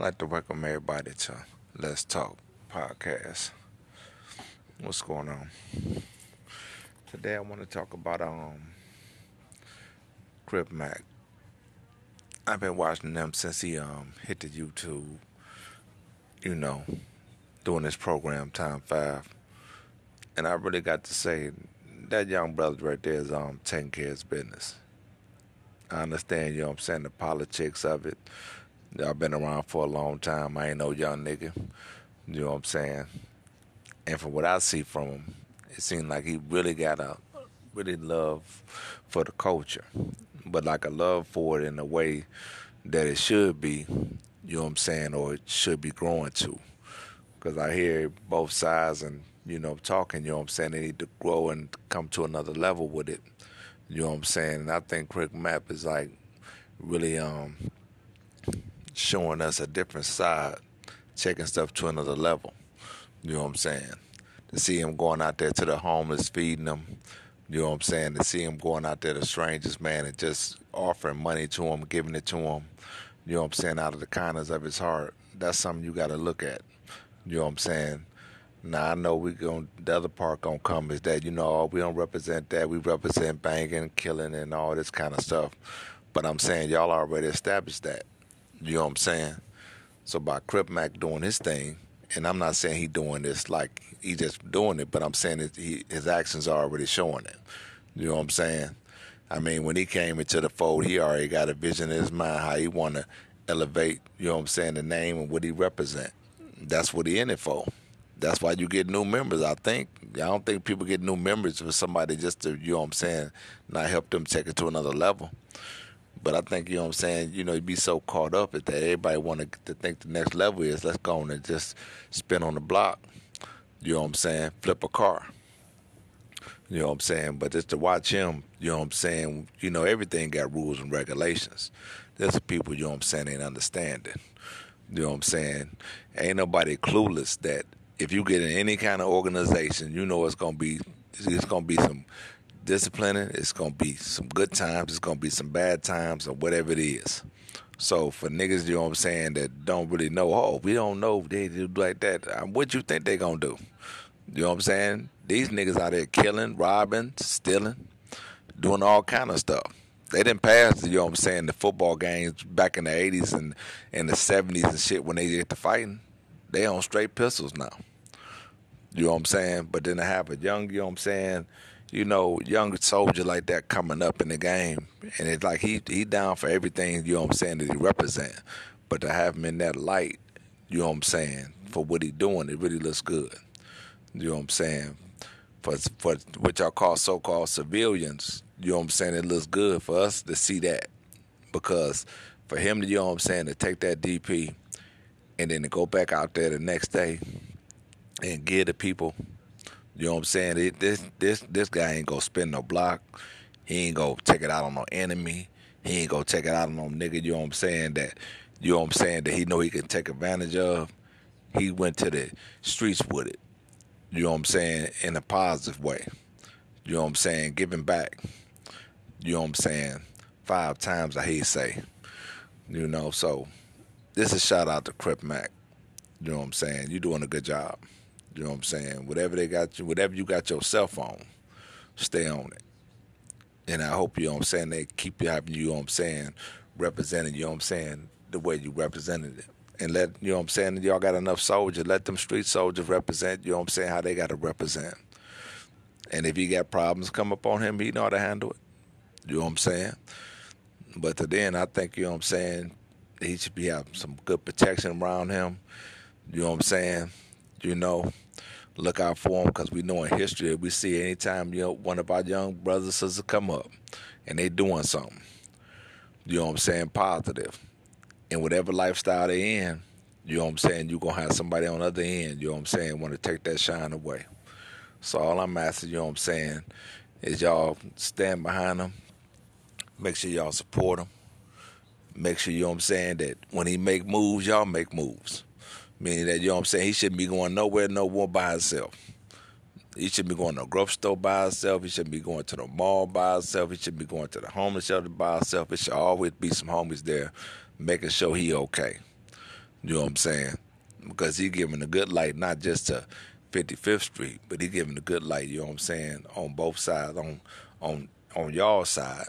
I'd like to welcome everybody to Let's Talk podcast. What's going on? Today I want to talk about um Crip Mac. I've been watching them since he um hit the YouTube, you know, doing this program Time Five. And I really got to say that young brother right there is um taking care of his business. I understand, you know I'm saying, the politics of it Y'all been around for a long time. I ain't no young nigga. You know what I'm saying? And from what I see from him, it seems like he really got a really love for the culture, but like a love for it in a way that it should be. You know what I'm saying, or it should be growing to. Because I hear both sides and you know talking. You know what I'm saying. They need to grow and come to another level with it. You know what I'm saying. And I think Crip Mac is like really um showing us a different side, taking stuff to another level. You know what I'm saying? To see him going out there to the homeless, feeding them. You know what I'm saying? To see him going out there to strangers, man, and just offering money to them, giving it to them. You know what I'm saying? Out of the kindness of his heart. That's something you got to look at. You know what I'm saying? Now I know we going the other part gonna come is that you know oh, we don't represent that we represent banging, killing, and all this kind of stuff. But I'm saying y'all already established that. You know what I'm saying? So by Crip Mac doing his thing, and I'm not saying he doing this like he just doing it, but I'm saying that he, his actions are already showing it. You know what I'm saying? I mean, when he came into the fold, he already got a vision in his mind how he want to elevate. You know what I'm saying? The name and what he represent. That's what he in it for. That's why you get new members. I think I don't think people get new members for somebody just to you know what I'm saying, not help them take it to another level. But I think, you know what I'm saying, you know, you be so caught up at that. Everybody want to think the next level is let's go and just spin on the block. You know what I'm saying? Flip a car. You know what I'm saying? But just to watch him, you know what I'm saying, you know, everything got rules and regulations. There's people, you know what I'm saying, ain't understanding. You know what I'm saying? Ain't nobody clueless that if you get in any kind of organization, you know it's gonna be it's gonna be some disciplining. It's gonna be some good times. It's gonna be some bad times, or whatever it is. So for niggas, you know what I'm saying, that don't really know. Oh, we don't know they do like that. Uh, what you think they gonna do? You know what I'm saying? These niggas out there killing, robbing, stealing, doing all kind of stuff. They didn't pass, you know what I'm saying, the football games back in the 80s and in the 70s and shit when they get to fighting. They on straight pistols now. You know what I'm saying? But then I have a young, you know what I'm saying, you know, young soldier like that coming up in the game, and it's like he he down for everything. You know what I'm saying that he represent, but to have him in that light, you know what I'm saying for what he doing, it really looks good. You know what I'm saying for for what y'all call so-called civilians. You know what I'm saying it looks good for us to see that because for him to you know what I'm saying to take that DP and then to go back out there the next day and give the people you know what I'm saying? It, this this this guy ain't gonna spin no block. He ain't gonna take it out on no enemy. He ain't gonna take it out on no nigga. You know what I'm saying? That you know what I'm saying that he know he can take advantage of. He went to the streets with it. You know what I'm saying? In a positive way. You know what I'm saying? Giving back. You know what I'm saying? Five times I hear say. You know, so this is shout out to Crip Mac. You know what I'm saying? You're doing a good job. You know what I'm saying? Whatever they got you, whatever you got your cell phone, stay on it. And I hope you know what I'm saying they keep you having you know what I'm saying representing you know what I'm saying the way you represented it. And let you know what I'm saying y'all got enough soldiers, let them street soldiers represent, you know what I'm saying, how they gotta represent. And if he got problems come up on him, he know how to handle it. You know what I'm saying? But to then I think, you know what I'm saying, he should be have some good protection around him. You know what I'm saying? You know, look out for them because we know in history we see anytime you know one of our young brothers sisters come up and they doing something. You know what I'm saying? Positive. And whatever lifestyle they in, you know what I'm saying, you're gonna have somebody on the other end, you know what I'm saying, want to take that shine away. So all I'm asking, you know what I'm saying, is y'all stand behind them. Make sure y'all support him. Make sure you know what I'm saying that when he make moves, y'all make moves. Meaning that, you know what I'm saying, he shouldn't be going nowhere no more by himself. He shouldn't be going to a grocery store by himself. He shouldn't be going to the mall by himself. He shouldn't be going to the homeless shelter by himself. It should always be some homies there making sure he okay. You know what I'm saying? Because he giving a good light, not just to 55th Street, but he giving a good light. You know what I'm saying? On both sides, on on on y'all side,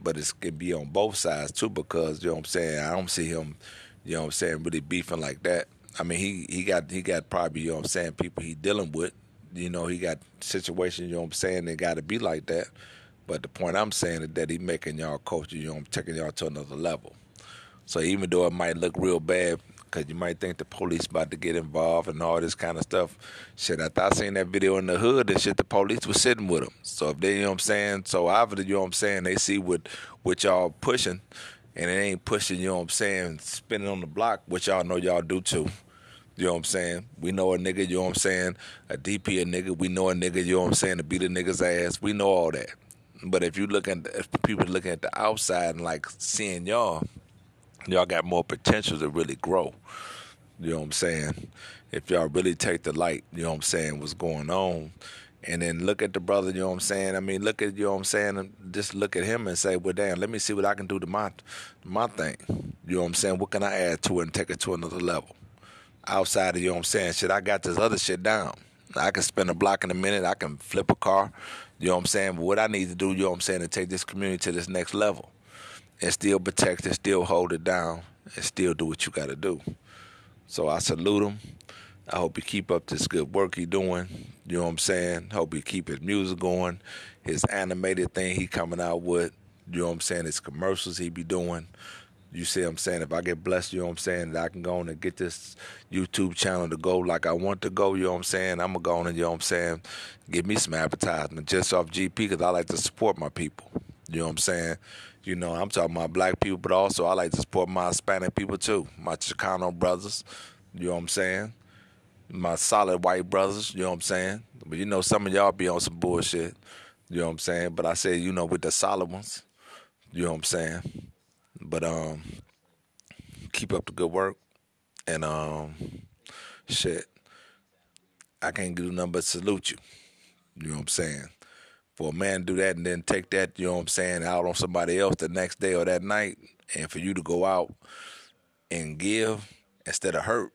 but it can be on both sides too. Because you know what I'm saying? I don't see him. You know what I'm saying? Really beefing like that. I mean, he he got he got probably you know what I'm saying people he dealing with. You know, he got situations. You know what I'm saying? They got to be like that. But the point I'm saying is that he making y'all culture, you know, taking y'all to another level. So even though it might look real bad, because you might think the police about to get involved and all this kind of stuff. Shit, I thought I seen that video in the hood and shit, the police was sitting with them. So if they, you know what I'm saying, so obviously, you know what I'm saying, they see what, what y'all pushing, and it ain't pushing, you know what I'm saying, spinning on the block, which y'all know y'all do too. You know what I'm saying? We know a nigga, you know what I'm saying? A DP a nigga. We know a nigga, you know what I'm saying, to beat a nigga's ass. We know all that. But if you look at if people looking at the outside and like seeing y'all, y'all got more potential to really grow. You know what I'm saying? If y'all really take the light, you know what I'm saying, what's going on, and then look at the brother, you know what I'm saying? I mean, look at you know what I'm saying, just look at him and say, Well damn, let me see what I can do to my my thing. You know what I'm saying? What can I add to it and take it to another level? Outside of you know what I'm saying, shit, I got this other shit down. I can spend a block in a minute, I can flip a car, you know what I'm saying? But what I need to do, you know what I'm saying, to take this community to this next level and still protect it, still hold it down, and still do what you got to do. So I salute him. I hope he keep up this good work he doing. You know what I'm saying? Hope he keep his music going, his animated thing he coming out with. You know what I'm saying? His commercials he be doing. You see what I'm saying? If I get blessed, you know what I'm saying, that I can go on and get this YouTube channel to go like I want to go, you know what I'm saying? I'm going to go on and, you know what I'm saying, give me some advertisement just off GP because I like to support my people. You know what I'm saying? You know, I'm talking about black people, but also I like to support my Hispanic people too, my Chicano brothers. You know what I'm saying? My solid white brothers. You know what I'm saying? But you know, some of y'all be on some bullshit. You know what I'm saying? But I say, you know, with the solid ones. You know what I'm saying? But um, keep up the good work, and um, shit. I can't do nothing but salute you. You know what I'm saying? for a man to do that and then take that, you know what I'm saying, out on somebody else the next day or that night, and for you to go out and give instead of hurt,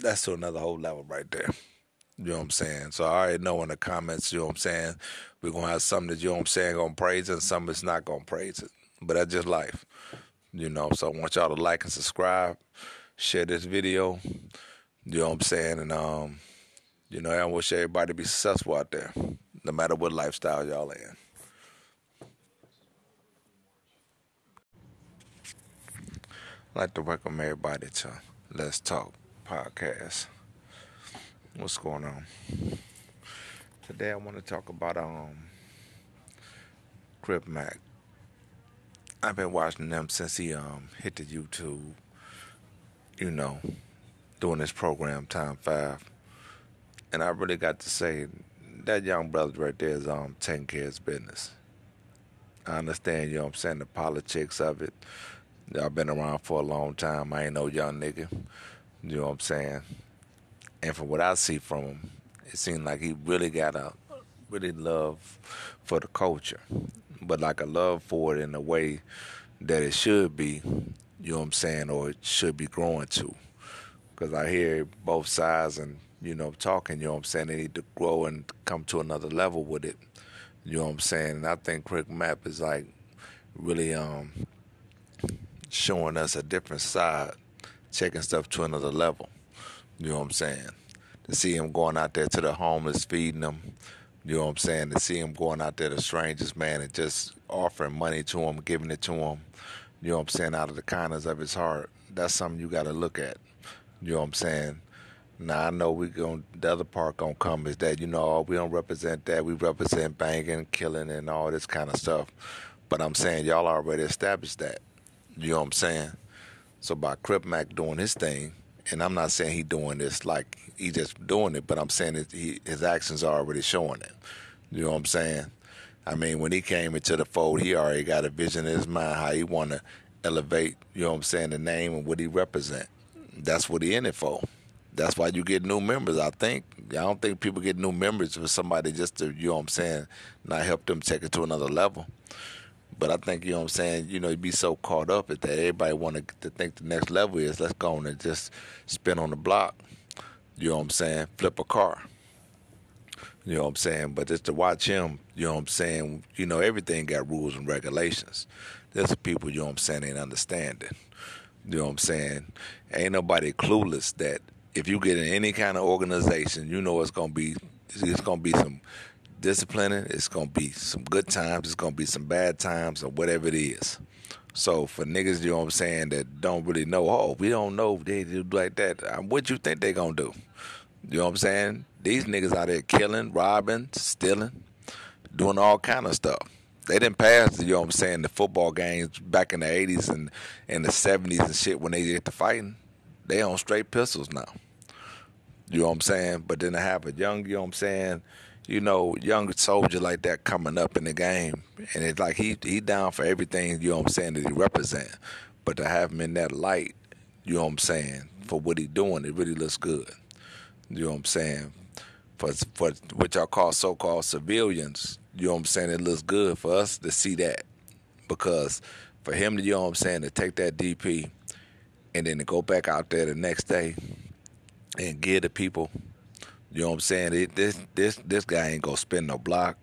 that's to another whole level right there. You know what I'm saying? So I already know in the comments, you know what I'm saying, we're gonna have something that you know what I'm saying gonna praise it and some that's not gonna praise it. But that's just life. You know, so I want y'all to like and subscribe, share this video, you know what I'm saying, and um, you know, I wish everybody to be successful out there no matter what lifestyle y'all in. I'd like to welcome everybody to Let's Talk podcast. What's going on? Today I want to talk about um Crip Mac. I've been watching them since he um hit the YouTube, you know, doing this program Time Five. And I really got to say that young brother right there is um taking care of his business. I understand, you know I'm saying, the politics of it. Y'all been around for a long time. I ain't no young nigga. You know what I'm saying? And from what I see from him, it seems like he really got a really love for the culture. But like a love for it in a way that it should be, you know what I'm saying, or it should be growing to. Because I hear both sides and you know, talking, you know what I'm saying? They need to grow and come to another level with it. You know what I'm saying? And I think Crip Mac is like really um showing us a different side, taking stuff to another level. You know what I'm saying? To see him going out there to the homeless, feeding them. You know what I'm saying? To see him going out there to strangers, man, and just offering money to him, giving it to him, You know what I'm saying? Out of the kindness of his heart. That's something you got to look at. You know what I'm saying? Now I know we going the other part gonna come is that you know oh, we don't represent that we represent banging, killing, and all this kind of stuff. But I'm saying y'all already established that. You know what I'm saying? So by Crip Mac doing his thing, and I'm not saying he doing this like he just doing it, but I'm saying that he, his actions are already showing it. You know what I'm saying? I mean, when he came into the fold, he already got a vision in his mind how he want to elevate. You know what I'm saying? The name and what he represent. That's what he in it for that's why you get new members. I think I don't think people get new members for somebody just to you know what I'm saying, not help them take it to another level. But I think, you know what I'm saying, you know, you be so caught up at that. Everybody want to think the next level is let's go on and just spin on the block. You know what I'm saying? Flip a car. You know what I'm saying? But just to watch him, you know what I'm saying, you know, everything got rules and regulations. There's people, you know what I'm saying, ain't understanding. You know what I'm saying? Ain't nobody clueless that if you get in any kind of organization, you know it's gonna be it's gonna be some disciplining, it's gonna be some good times, it's gonna be some bad times or whatever it is. So for niggas, you know what I'm saying, that don't really know, oh, we don't know if they do like that. Um, what you think they gonna do? You know what I'm saying? These niggas out there killing, robbing, stealing, doing all kind of stuff. They didn't pass, you know what I'm saying, the football games back in the 80s and, and the 70s and shit when they get to fighting. They on straight pistols now. You know what I'm saying? But then to have a young, you know what I'm saying, you know, young soldier like that coming up in the game, and it's like he he down for everything, you know what I'm saying, that he represent. But to have him in that light, you know what I'm saying, for what he doing, it really looks good. You know what I'm saying? For for what y'all call so called civilians, you know what I'm saying, it looks good for us to see that. Because for him to, you know what I'm saying, to take that DP and then to go back out there the next day and give the people you know what I'm saying? It, this this this guy ain't gonna spin no block.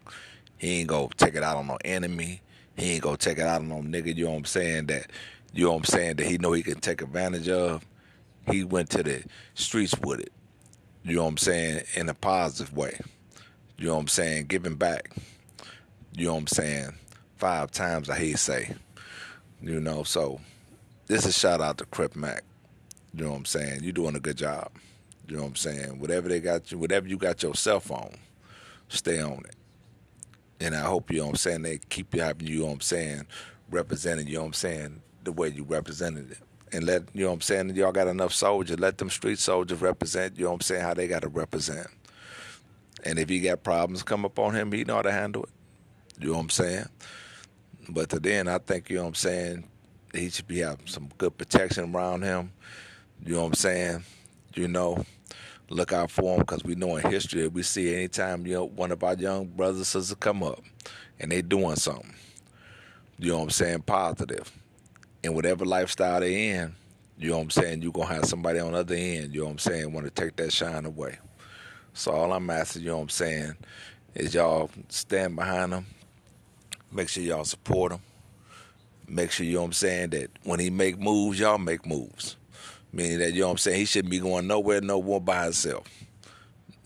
He ain't gonna take it out on no enemy. He ain't gonna take it out on no nigga. You know what I'm saying? That you know what I'm saying? That he know he can take advantage of. He went to the streets with it. You know what I'm saying? In a positive way. You know what I'm saying? Giving back. You know what I'm saying? Five times I hate say. You know, so this is shout out to Crip Mac. You know what I'm saying? You're doing a good job. You know what I'm saying? Whatever they got you, whatever you got your cell phone, stay on it. And I hope you know what I'm saying they keep you having you know what I'm saying representing you know what I'm saying the way you represented it. And let you know what I'm saying y'all got enough soldiers, let them street soldiers represent, you know what I'm saying, how they gotta represent. And if he got problems come up on him, he know how to handle it. You know what I'm saying? But to then I think, you know what I'm saying, he should be having some good protection around him. You know what I'm saying? You know, look out for them because we know in history we see anytime you know one of our young brothers sisters come up and they doing something. You know what I'm saying? Positive. And whatever lifestyle they in, you know what I'm saying, you're gonna have somebody on the other end, you know what I'm saying, want to take that shine away. So all I'm asking, you know what I'm saying, is y'all stand behind them. Make sure y'all support him. Make sure you know what I'm saying that when he make moves, y'all make moves. Meaning that, you know what I'm saying, he shouldn't be going nowhere, no more by himself.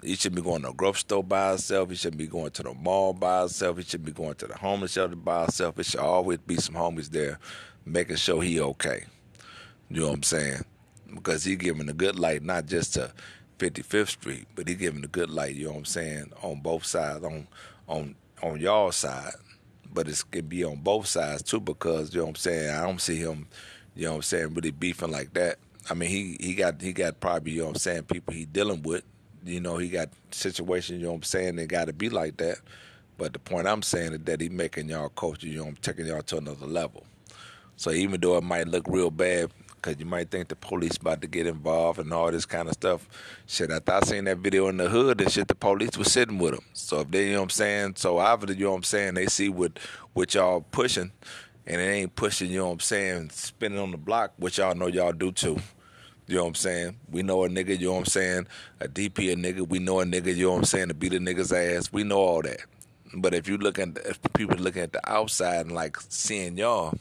He shouldn't be going to a grocery store by himself. He shouldn't be going to the mall by himself. He shouldn't be going to the homeless shelter by himself. It should always be some homies there making sure he okay. You know what I'm saying? Because he giving a good light, not just to 55th Street, but he giving a good light, you know what I'm saying, on both sides, on on on y'all side. But it can be on both sides too because, you know what I'm saying, I don't see him, you know what I'm saying, really beefing like that I mean, he he got he got probably you know what I'm saying people he dealing with. You know, he got situations. You know what I'm saying they got to be like that. But the point I'm saying is that he making y'all culture. You know, I'm taking y'all to another level. So even though it might look real bad, because you might think the police about to get involved and all this kind of stuff. Shit, I thought I seen that video in the hood and shit, the police was sitting with them. So if they, you know what I'm saying, so obviously, you know what I'm saying, they see what, what y'all pushing, and it ain't pushing, you know what I'm saying, spinning on the block, which y'all know y'all do too. You know what I'm saying? We know a nigga, you know what I'm saying? A DP a nigga. We know a nigga, you know what I'm saying, to beat a nigga's ass. We know all that. But if you look at if people looking at the outside and like seeing y'all,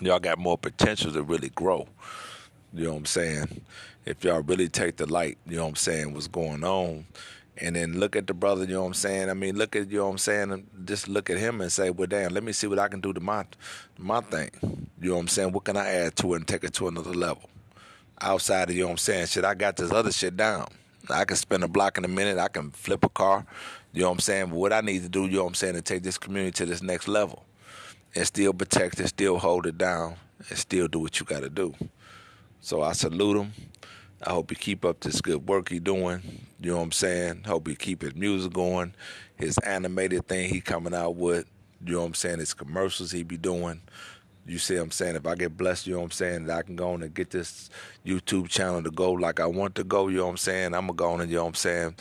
y'all got more potential to really grow. You know what I'm saying? If y'all really take the light, you know what I'm saying, what's going on. And then look at the brother, you know what I'm saying? I mean, look at, you know what I'm saying? Just look at him and say, well, damn, let me see what I can do to my, my thing. You know what I'm saying? What can I add to it and take it to another level? Outside of, you know what I'm saying, shit, I got this other shit down. I can spend a block in a minute, I can flip a car, you know what I'm saying? But what I need to do, you know what I'm saying, to take this community to this next level and still protect it, still hold it down, and still do what you got to do. So I salute him. I hope he keep up this good work he doing. You know what I'm saying? Hope he keep his music going, his animated thing he coming out with. You know what I'm saying? His commercials he be doing. You see what I'm saying? If I get blessed, you know what I'm saying, that I can go on and get this YouTube channel to go like I want to go, you know what I'm saying? I'm going to go on and, you know what I'm saying,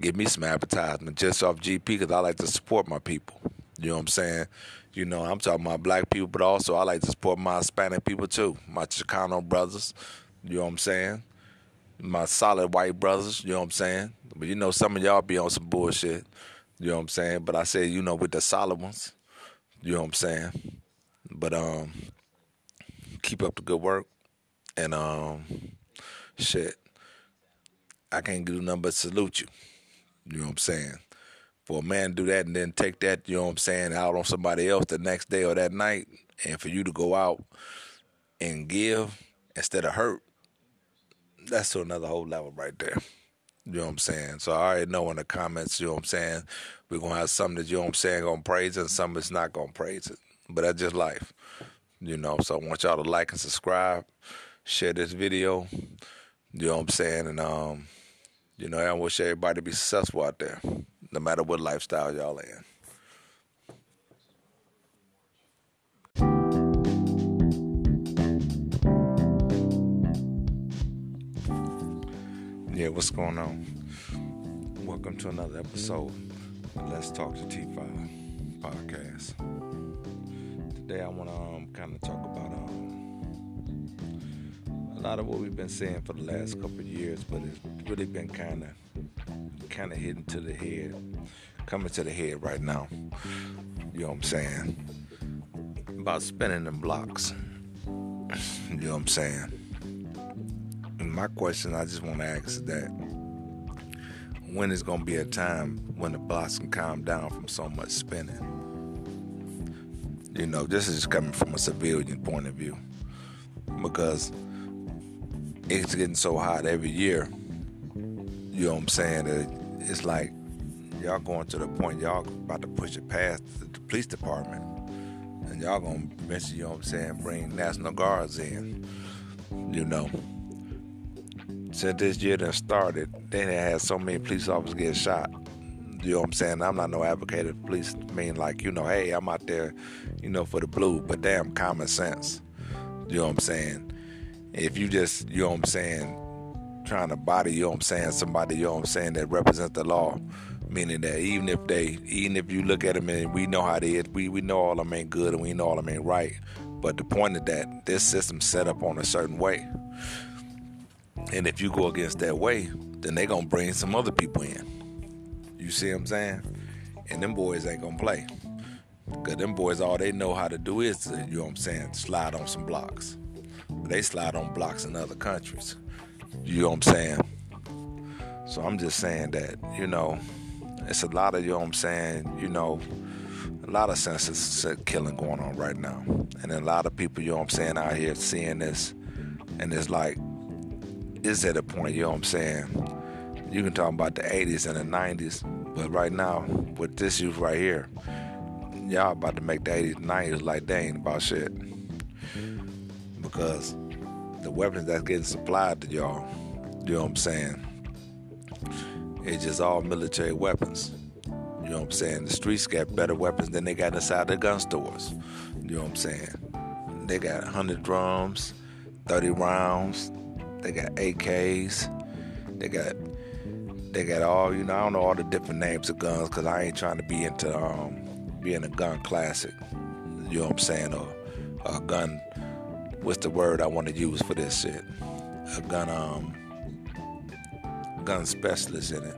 give me some advertisement just off GP because I like to support my people. You know what I'm saying? You know, I'm talking about black people, but also I like to support my Hispanic people too. My Chicano brothers, you know what I'm saying? My solid white brothers, you know what I'm saying? But you know, some of y'all be on some bullshit, you know what I'm saying? But I say, you know, with the solid ones, you know what I'm saying? But um keep up the good work and um shit. I can't do nothing but salute you. You know what I'm saying? For a man to do that and then take that, you know what I'm saying, out on somebody else the next day or that night, and for you to go out and give instead of hurt, that's to another whole level right there. You know what I'm saying? So I already know in the comments, you know what I'm saying, we're gonna have some that you know what I'm saying gonna praise it and some that's not gonna praise it. But that's just life. You know, so I want y'all to like and subscribe, share this video, you know what I'm saying, and um you know, I wish everybody to be successful out there, no matter what lifestyle y'all in. Yeah, what's going on? Welcome to another episode of Let's Talk to T5 podcast. Today I want to um, kind of talk about um, a lot of what we've been saying for the last couple of years, but it's really been kind of kind of hitting to the head, coming to the head right now. You know what I'm saying? About spinning them blocks. You know what I'm saying? And my question I just want to ask is that when is going to be a time when the blocks can calm down from so much spinning? You know, this is coming from a civilian point of view because it's getting so hot every year. You know what I'm saying? That it's like y'all going to the point y'all about to push it past the police department. And y'all gonna you know what I'm saying, bring National Guards in. You know. Since this year done started, they had so many police officers get shot. You know what I'm saying? I'm not no advocate of police. I mean, like, you know, hey, I'm out there, you know, for the blue, but damn common sense. You know what I'm saying? if you just, you know what I'm saying, trying to body, you know what I'm saying, somebody, you know what I'm saying, that represents the law, meaning that even if they, even if you look at them and we know how they is, we, we know all of them ain't good and we know all of them ain't right. But the point is that this system's set up on a certain way. And if you go against that way, then they gonna bring some other people in. You see what I'm saying? And them boys ain't gonna play. Cause them boys all they know how to do is, you know what I'm saying, slide on some blocks. They slide on blocks in other countries. You know what I'm saying? So I'm just saying that, you know, it's a lot of, you know what I'm saying, you know, a lot of senseless killing going on right now. And a lot of people, you know what I'm saying, out here seeing this. And it's like, is at a point, you know what I'm saying? You can talk about the 80s and the 90s, but right now, with this youth right here, y'all about to make the 80s and 90s like they ain't about shit because the weapons that's getting supplied to y'all, you know what I'm saying? It's just all military weapons. You know what I'm saying? The streets got better weapons than they got inside the gun stores. You know what I'm saying? They got 100 drums, 30 rounds, they got AKs, they got they got all you know. I don't know all the different names of guns because I ain't trying to be into um, being a gun classic. You know what I'm saying? Or a gun what's the word I want to use for this shit? A gun um gun specialist in it.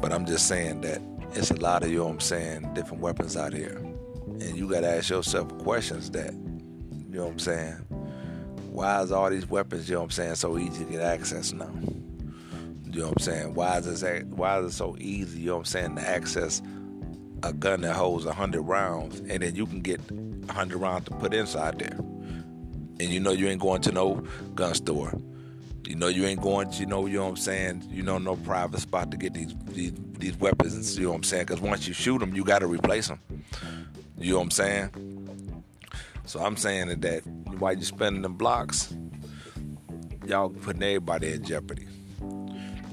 But I'm just saying that it's a lot of you know what I'm saying, different weapons out here. And you gotta ask yourself questions that you know what I'm saying? Why is all these weapons, you know what I'm saying, so easy to get access now? You know what I'm saying? Why is it why is it so easy, you know what I'm saying, to access a gun that holds hundred rounds and then you can get hundred rounds to put inside there? and you know you ain't going to no gun store. You know you ain't going to, you know, you know what I'm saying, you know, no private spot to get these these, these weapons, you know what I'm saying? Because once you shoot them, you got to replace them. You know what I'm saying? So I'm saying that, that while you spending them blocks, y'all putting everybody in jeopardy.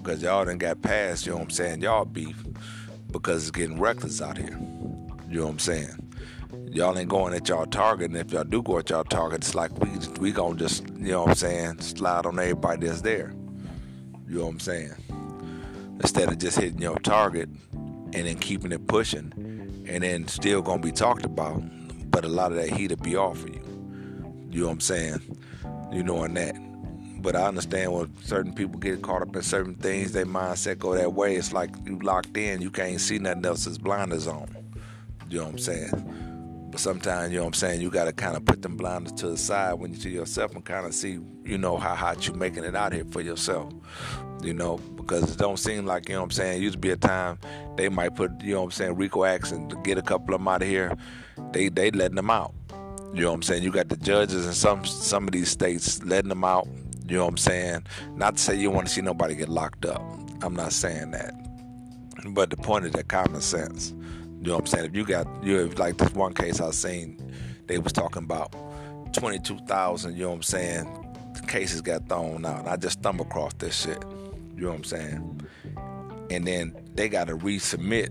Because y'all done got past, you know what I'm saying, y'all beef because it's getting reckless out here. You know what I'm saying? y'all ain't going at y'all target, and if y'all do go at y'all target, it's like we we gonna just you know what I'm saying slide on everybody that's there. You know what I'm saying? Instead of just hitting your target and then keeping it pushing, and then still gonna be talked about but a lot of that heat will be off of you. You know what I'm saying? You knowing that. But I understand when certain people get caught up in certain things, their mindset go that way. It's like you locked in, you can't see nothing else. It's blinders on. You know what I'm saying? But sometimes, you know what I'm saying, you got to kind of put them blinders to the side when you see yourself and kind of see, you know, how hot you making it out here for yourself. You know, because it don't seem like, you know what I'm saying, used to be a time they might put, you know what I'm saying, RICO acts and get a couple of them out of here. They they letting them out. You know what I'm saying? You got the judges in some some of these states letting them out you know what I'm saying? Not to say you want to see nobody get locked up. I'm not saying that. But the point is that common sense. You know what I'm saying? If you got you have like this one case I seen, they was talking about 22,000. You know what I'm saying? Cases got thrown out. I just stumbled across this shit. You know what I'm saying? And then they got to resubmit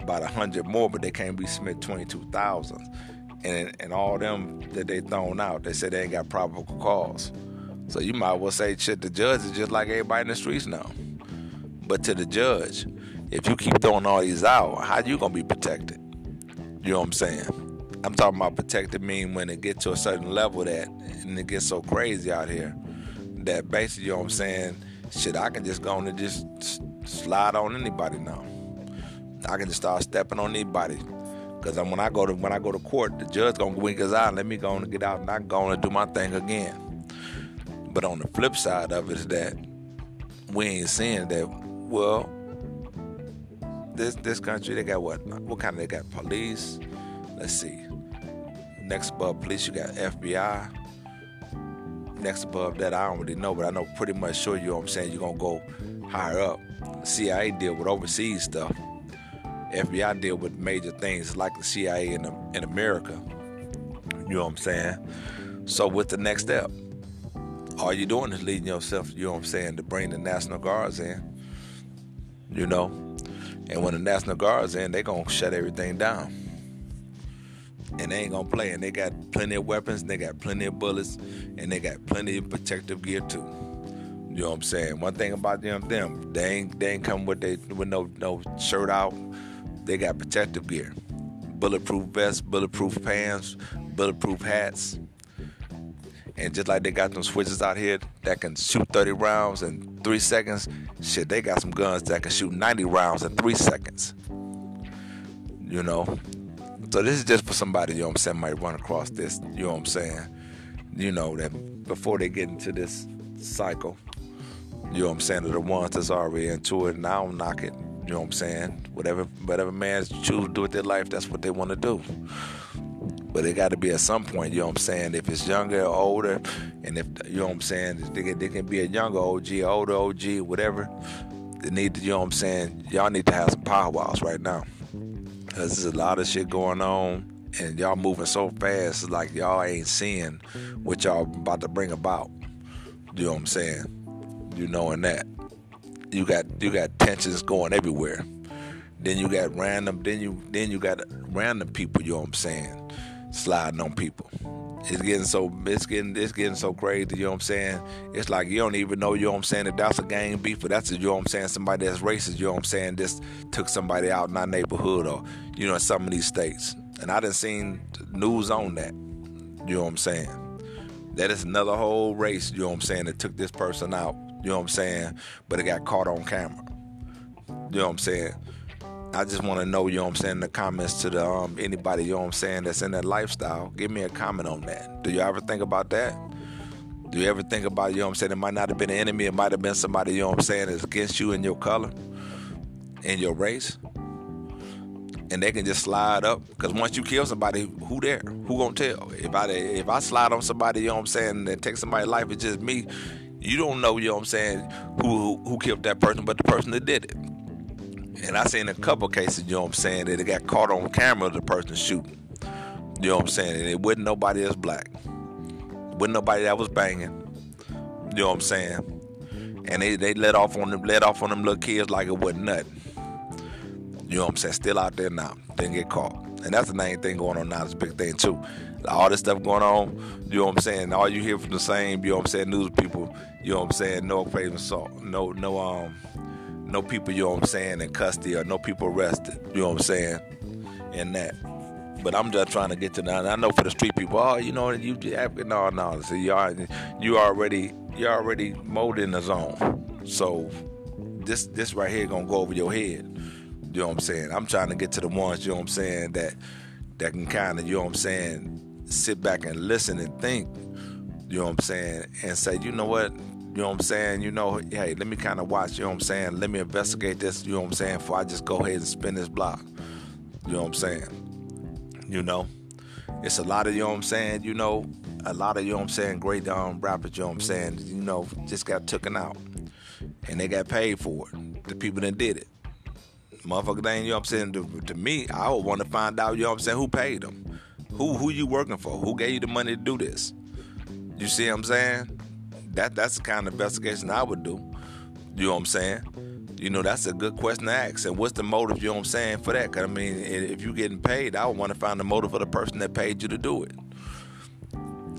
about hundred more, but they can't resubmit 22,000 and and all them that they thrown out, they said they ain't got probable cause. So you might as well say shit. The judge is just like everybody in the streets now. But to the judge, if you keep throwing all these out, how you gonna be protected? You know what I'm saying? I'm talking about protected mean when it gets to a certain level that and it gets so crazy out here that basically, you know what I'm saying? Shit, I can just go on and just slide on anybody now. I can just start stepping on anybody Cause when I go to when I go to court, the judge gonna wink his eye and let me go and get out and I go and do my thing again. But on the flip side of it is that we ain't seeing that. Well, this this country they got what? What kind of they got police? Let's see. Next above police, you got FBI. Next above that, I don't really know, but I know pretty much sure you know what I'm saying. You're gonna go higher up. CIA deal with overseas stuff. FBI deal with major things like the CIA in, in America. You know what I'm saying? So, what's the next step? All you're doing is leading yourself, you know what I'm saying, to bring the National Guards in. You know? And when the National Guard's in, they're going to shut everything down. And they ain't going to play. And they got plenty of weapons, and they got plenty of bullets, and they got plenty of protective gear, too. You know what I'm saying? One thing about them, them they ain't they ain't come with they with no no shirt out, they got protective gear, bulletproof vests, bulletproof pants, bulletproof hats. And just like they got them switches out here that can shoot 30 rounds in three seconds, shit, they got some guns that can shoot 90 rounds in three seconds. You know? So this is just for somebody, you know I'm saying, might run across this, you know what I'm saying? You know, that before they get into this cycle, you know what I'm saying, the ones that's already into it, and I don't knock it. You know what I'm saying? Whatever whatever man choose to do with their life, that's what they want to do. But it got to be at some point, you know what I'm saying? If it's younger or older, and if, you know what I'm saying, they, they can be a younger OG, older OG, whatever. They need to, you know what I'm saying? Y'all need to have some power walls right now. Because there's a lot of shit going on, and y'all moving so fast, it's like y'all ain't seeing what y'all about to bring about. You know what I'm saying? You knowing that you got you got tensions going everywhere. Then you got random. Then you then you got random people. You know what I'm saying? Sliding on people. It's getting so it's getting it's getting so crazy. You know what I'm saying? It's like you don't even know. You know what I'm saying? That that's a gang beef, that's a, you know what I'm saying. Somebody that's racist. You know what I'm saying? Just took somebody out in our neighborhood or you know in some of these states. And I didn't seen news on that. You know what I'm saying? That is another whole race. You know what I'm saying? That took this person out you know what I'm saying? But it got caught on camera. You know what I'm saying? I just want to know, you know what I'm saying, in the comments to the um, anybody, you know what I'm saying, that's in that lifestyle. Give me a comment on that. Do you ever think about that? Do you ever think about, you know what I'm saying, it might not have been an enemy, it might have been somebody, you know what I'm saying, that's against you in your color, in your race. And they can just slide up. Because once you kill somebody, who there? Who gonna tell? If I if I slide on somebody, you know what I'm saying, and take somebody's life, it's just me you don't know, you know what I'm saying, who who killed that person, but the person that did it. And I seen a couple cases, you know what I'm saying, that it got caught on camera the person shooting. You know what I'm saying? And it wasn't nobody that's black. Wasn't nobody that was banging. You know what I'm saying? And they, they let off on them let off on them little kids like it wasn't nothing. You know what I'm saying? Still out there now. Didn't get caught. And that's the main thing going on now. It's a big thing too all this stuff going on, you know what I'm saying? All you hear from the same, you know what I'm saying, news you know what I'm saying, no salt, no no um no people, you know what I'm saying, in custody or no people arrested, you know what I'm saying, and that. But I'm just trying to get to that. I know for the street people, oh, you know, you no, no. So you are, you already, you already molded in the zone. So this, this right here gonna go over your head. You know what I'm saying? I'm trying to get to the ones, you know what I'm saying, that that can kind of, you know what I'm saying, sit back and listen and think. You know what I'm saying, and say, you know what, you know what I'm saying? You know, hey, let me kind of watch, you know what I'm saying? Let me investigate this, you know what I'm saying, before I just go ahead and spin this block. You know what I'm saying? You know? It's a lot of, you know what I'm saying, you know, a lot of, you know what I'm saying, great um, rappers, you know what I'm saying, you know, just got taken out. And they got paid for it. The people that did it. Motherfucker, they you know what I'm saying, to, to me, I would want to find out, you know what I'm saying, who paid them. Who who you working for? Who gave you the money to do this? You see what I'm saying? that that's the kind of investigation I would do. You know what I'm saying? You know, that's a good question to ask. And what's the motive, you know what I'm saying, for that? Because, I mean, if you're getting paid, I would want to find the motive of the person that paid you to do it.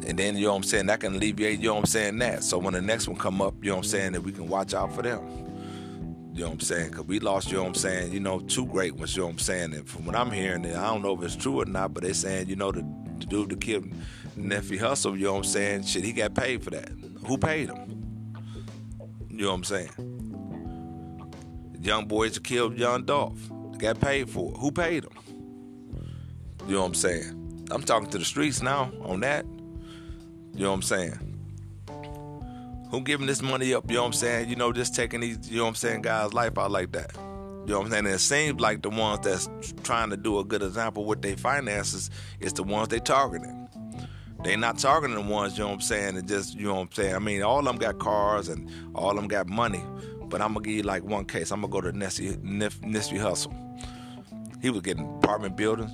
And then, you know what I'm saying, that can alleviate, you know what I'm saying, that. So when the next one come up, you know what I'm saying, that we can watch out for them. You know what I'm saying? Because we lost, you know what I'm saying, you know, two great ones, you know what I'm saying. And from what I'm hearing, I don't know if it's true or not, but they're saying, you know, the, the dude that killed Nipsey Hussle, you know what I'm saying, shit, he got paid for that. Who paid him? You know what I'm saying? Young boys killed Young Dolph. Got paid for it. Who paid him? You know what I'm saying? I'm talking to the streets now on that. You know what I'm saying? Who giving this money up, you know what I'm saying? You know, just taking these, you know what I'm saying, guys' life out like that. You know what I'm saying? And it seems like the ones that's trying to do a good example with their finances is the ones they targeting. They not targeting the ones, you know what I'm saying, and just, you know what I'm saying. I mean, all of them got cars and all of them got money. But I'm gonna give you like one case. I'm gonna go to Nipsey Hussle. He was getting apartment buildings.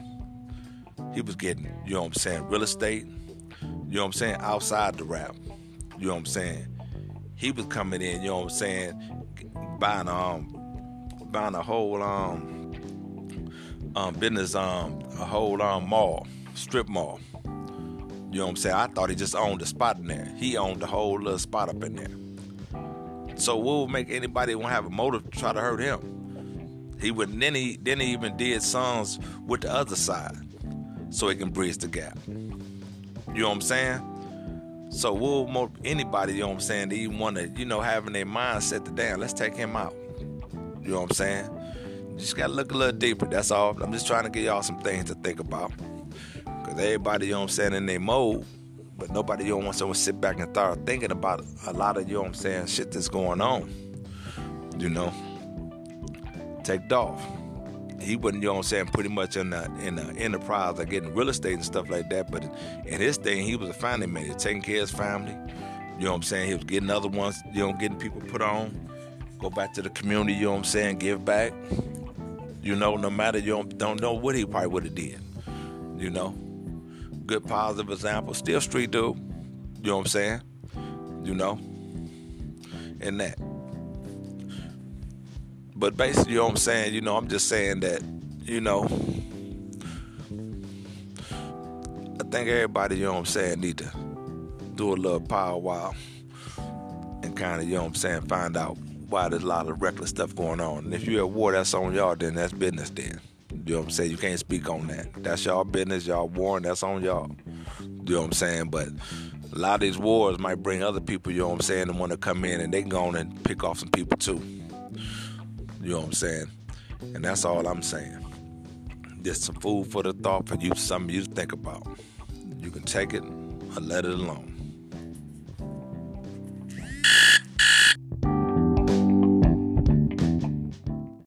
He was getting, you know what I'm saying, real estate. You know what I'm saying, outside the rap. You know what I'm saying. He was coming in, you know what I'm saying, buying um buying a whole um um business um a whole um mall, strip mall. You know what I'm saying? I thought he just owned a spot in there. He owned the whole little spot up in there. So what would make anybody want to have a motive to try to hurt him? He would then he then he even did songs with the other side, so he can bridge the gap. You know what I'm saying? So what would more anybody, you know what I'm saying, to even want to, you know, having their mind set to down, let's take him out. You know what I'm saying? You just gotta look a little deeper. That's all. I'm just trying to give y'all some things to think about. Because everybody, you know what I'm saying, in their mode, but nobody, you don't want someone to sit back and start thinking about a lot of, you know what I'm saying, shit that's going on. You know? Take Dolph. He wasn't, you know what I'm saying, pretty much in the in the enterprise of getting real estate and stuff like that. But in his thing, he was a family man. He was taking care of his family. You know what I'm saying? He was getting other ones, you know, getting people put on. Go back to the community, you know what I'm saying, give back. You know, no matter you don't, don't know what he probably would have did. You know good positive example. Still street dude. You know what I'm saying? You know? And that. But basically, you know what I'm saying? You know, I'm just saying that, you know, I think everybody, you know what I'm saying, need to do a little power wow and kind of, you know what I'm saying, find out why there's a lot of reckless stuff going on. And if you're at war, that's on y'all, then that's business then. You know what I'm saying? You can't speak on that. That's y'all business, y'all warring, that's on y'all. You know what I'm saying? But a lot of these wars might bring other people, you know what I'm saying, and want to come in and they can go on and pick off some people too. You know what I'm saying? And that's all I'm saying. Just some food for the thought for you, something you think about. You can take it or let it alone.